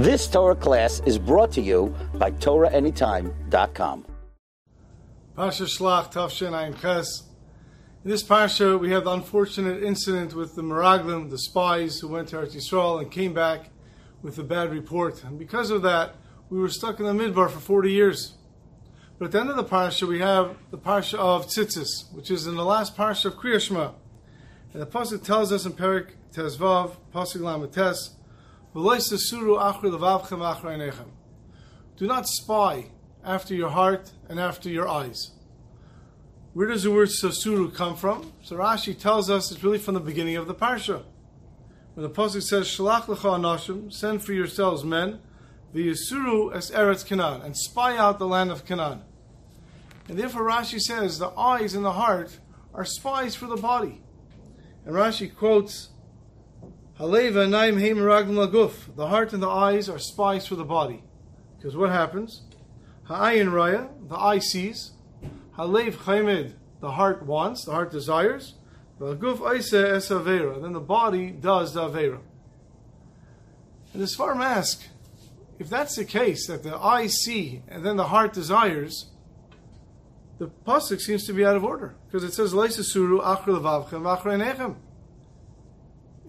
This Torah class is brought to you by TorahAnytime.com. Parsha Shlach Tavshin Ayin Ches. In this parsha, we have the unfortunate incident with the Meraglim, the spies who went to Eretz Yisrael and came back with a bad report. And because of that, we were stuck in the Midbar for 40 years. But at the end of the parsha, we have the parsha of Tzitzis, which is in the last parsha of Kriya Shema. And the pasuk tells us in Perik Tezvav, pasuk Lamates, Do not spy after your heart and after your eyes. Where does the word sasuru come from? So Rashi tells us it's really from the beginning of the parsha. When the pasuk says, "Shalach lecha anashim," send for yourselves men, the Yisuru es eretz Canaan, and spy out the land of Canaan. And therefore Rashi says the eyes and the heart are spies for the body. And Rashi quotes, The heart and the eyes are spies for the body. Because what happens? Raya, the eye sees. Halev chaymed, the heart wants, the heart desires. Es avera. Then the body does the avera. And the Svarim ask, if that's the case, that the eye see and then the heart desires, the pasuk seems to be out of order because it says leisasuru achre levavchem v'achre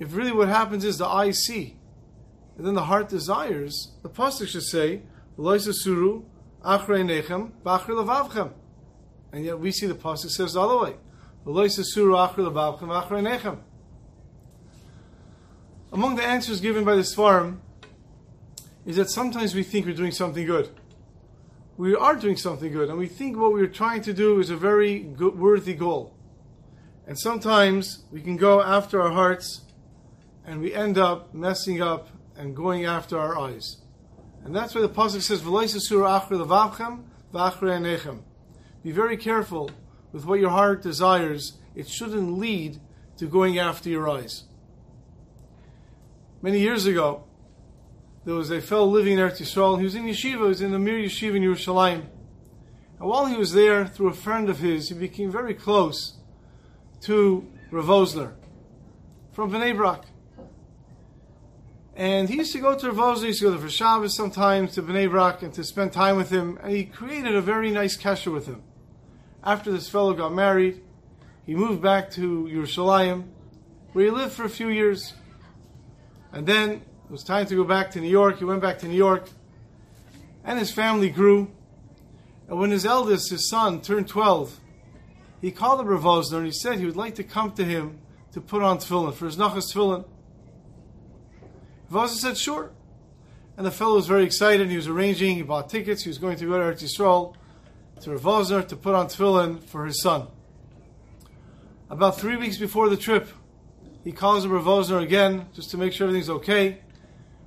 If really what happens is the eye see, and then the heart desires, the pasuk should say leisasuru achre nechem v'achre levavchem, and yet we see the pasuk says the other way leisasuru achre levavchem v'achre nechem. Among the answers given by the Svarim is that sometimes we think we're doing something good we are doing something good, and we think what we're trying to do is a very good, worthy goal. And sometimes we can go after our hearts, and we end up messing up and going after our eyes. And that's why the pasuk says, Be very careful with what your heart desires. It shouldn't lead to going after your eyes. Many years ago, there was a fellow living in Eretz Yisrael. He was in yeshiva. He was in the Mir Yeshiva in Yerushalayim. And while he was there, through a friend of his, he became very close to Rav Osler from Bnei Brak. And he used to go to Rav Osler, he used to go to Shabbos sometimes, to Bnei Brak, and to spend time with him. And he created a very nice kasher with him. After this fellow got married, he moved back to Yerushalayim, where he lived for a few years. And then it was time to go back to New York. He went back to New York, and his family grew. And when his eldest, his son, turned 12, he called up Rav and he said he would like to come to him to put on tefillin, for his nachas tefillin. Osler said, sure. And the fellow was very excited. He was arranging, he bought tickets, he was going to go to Eretz Yisrael to Rav to put on tefillin for his son. About three weeks before the trip, he calls Rav again just to make sure everything's okay.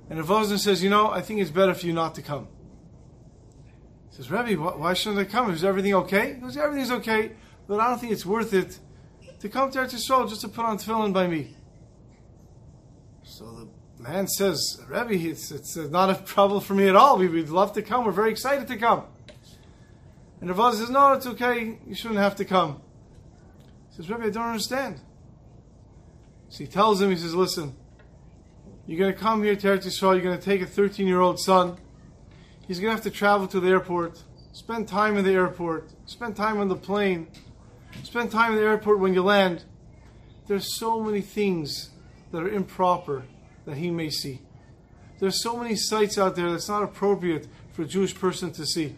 And Rav says, you know, I think it's better for you not to come. He says, Rebbe, why shouldn't I come? Is everything okay? He goes, everything's okay, but I don't think it's worth it to come to Eretz Yisrael just to put on tefillin by me. Man says, Rebbe, it's, it's not a problem for me at all. We, would love to come. We're very excited to come. And Rav Osler says, no, it's okay. You shouldn't have to come. He says, Rebbe, I don't understand. So he tells him, he says, listen, you're going to come here to Eretz Yisrael. You're going to take a 13 year old son. He's going to have to travel to the airport, spend time in the airport, spend time on the plane, spend time in the airport when you land. There's so many things that are improper that he may see. There's so many sites out there that's not appropriate for a Jewish person to see.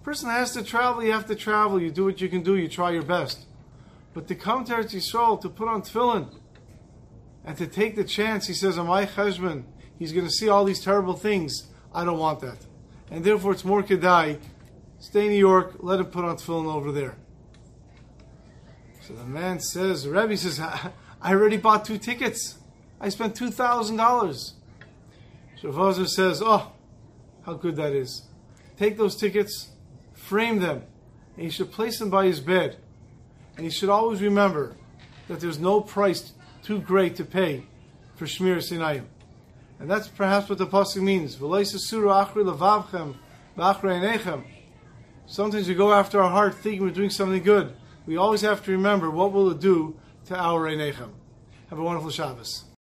A person has to travel, you have to travel. You do what you can do, you try your best. But to come to Eretz Yisrael, to put on tefillin, and to take the chance, he says, my husband, he's going to see all these terrible things. I don't want that. And therefore, it's more kedai. Stay in New York, let him put on tefillin over there. So the man says, Rebbe says, I already bought two tickets. I spent $2,000. So says, oh, how good that is. Take those tickets, frame them, and you should place them by his bed. And he should always remember that there's no price too great to pay for Shmiras Einayim. And that's perhaps what the Pasuk means. Sometimes we go after our heart thinking we're doing something good. We always have to remember what will it do to our Einechem. Have a wonderful Shabbos.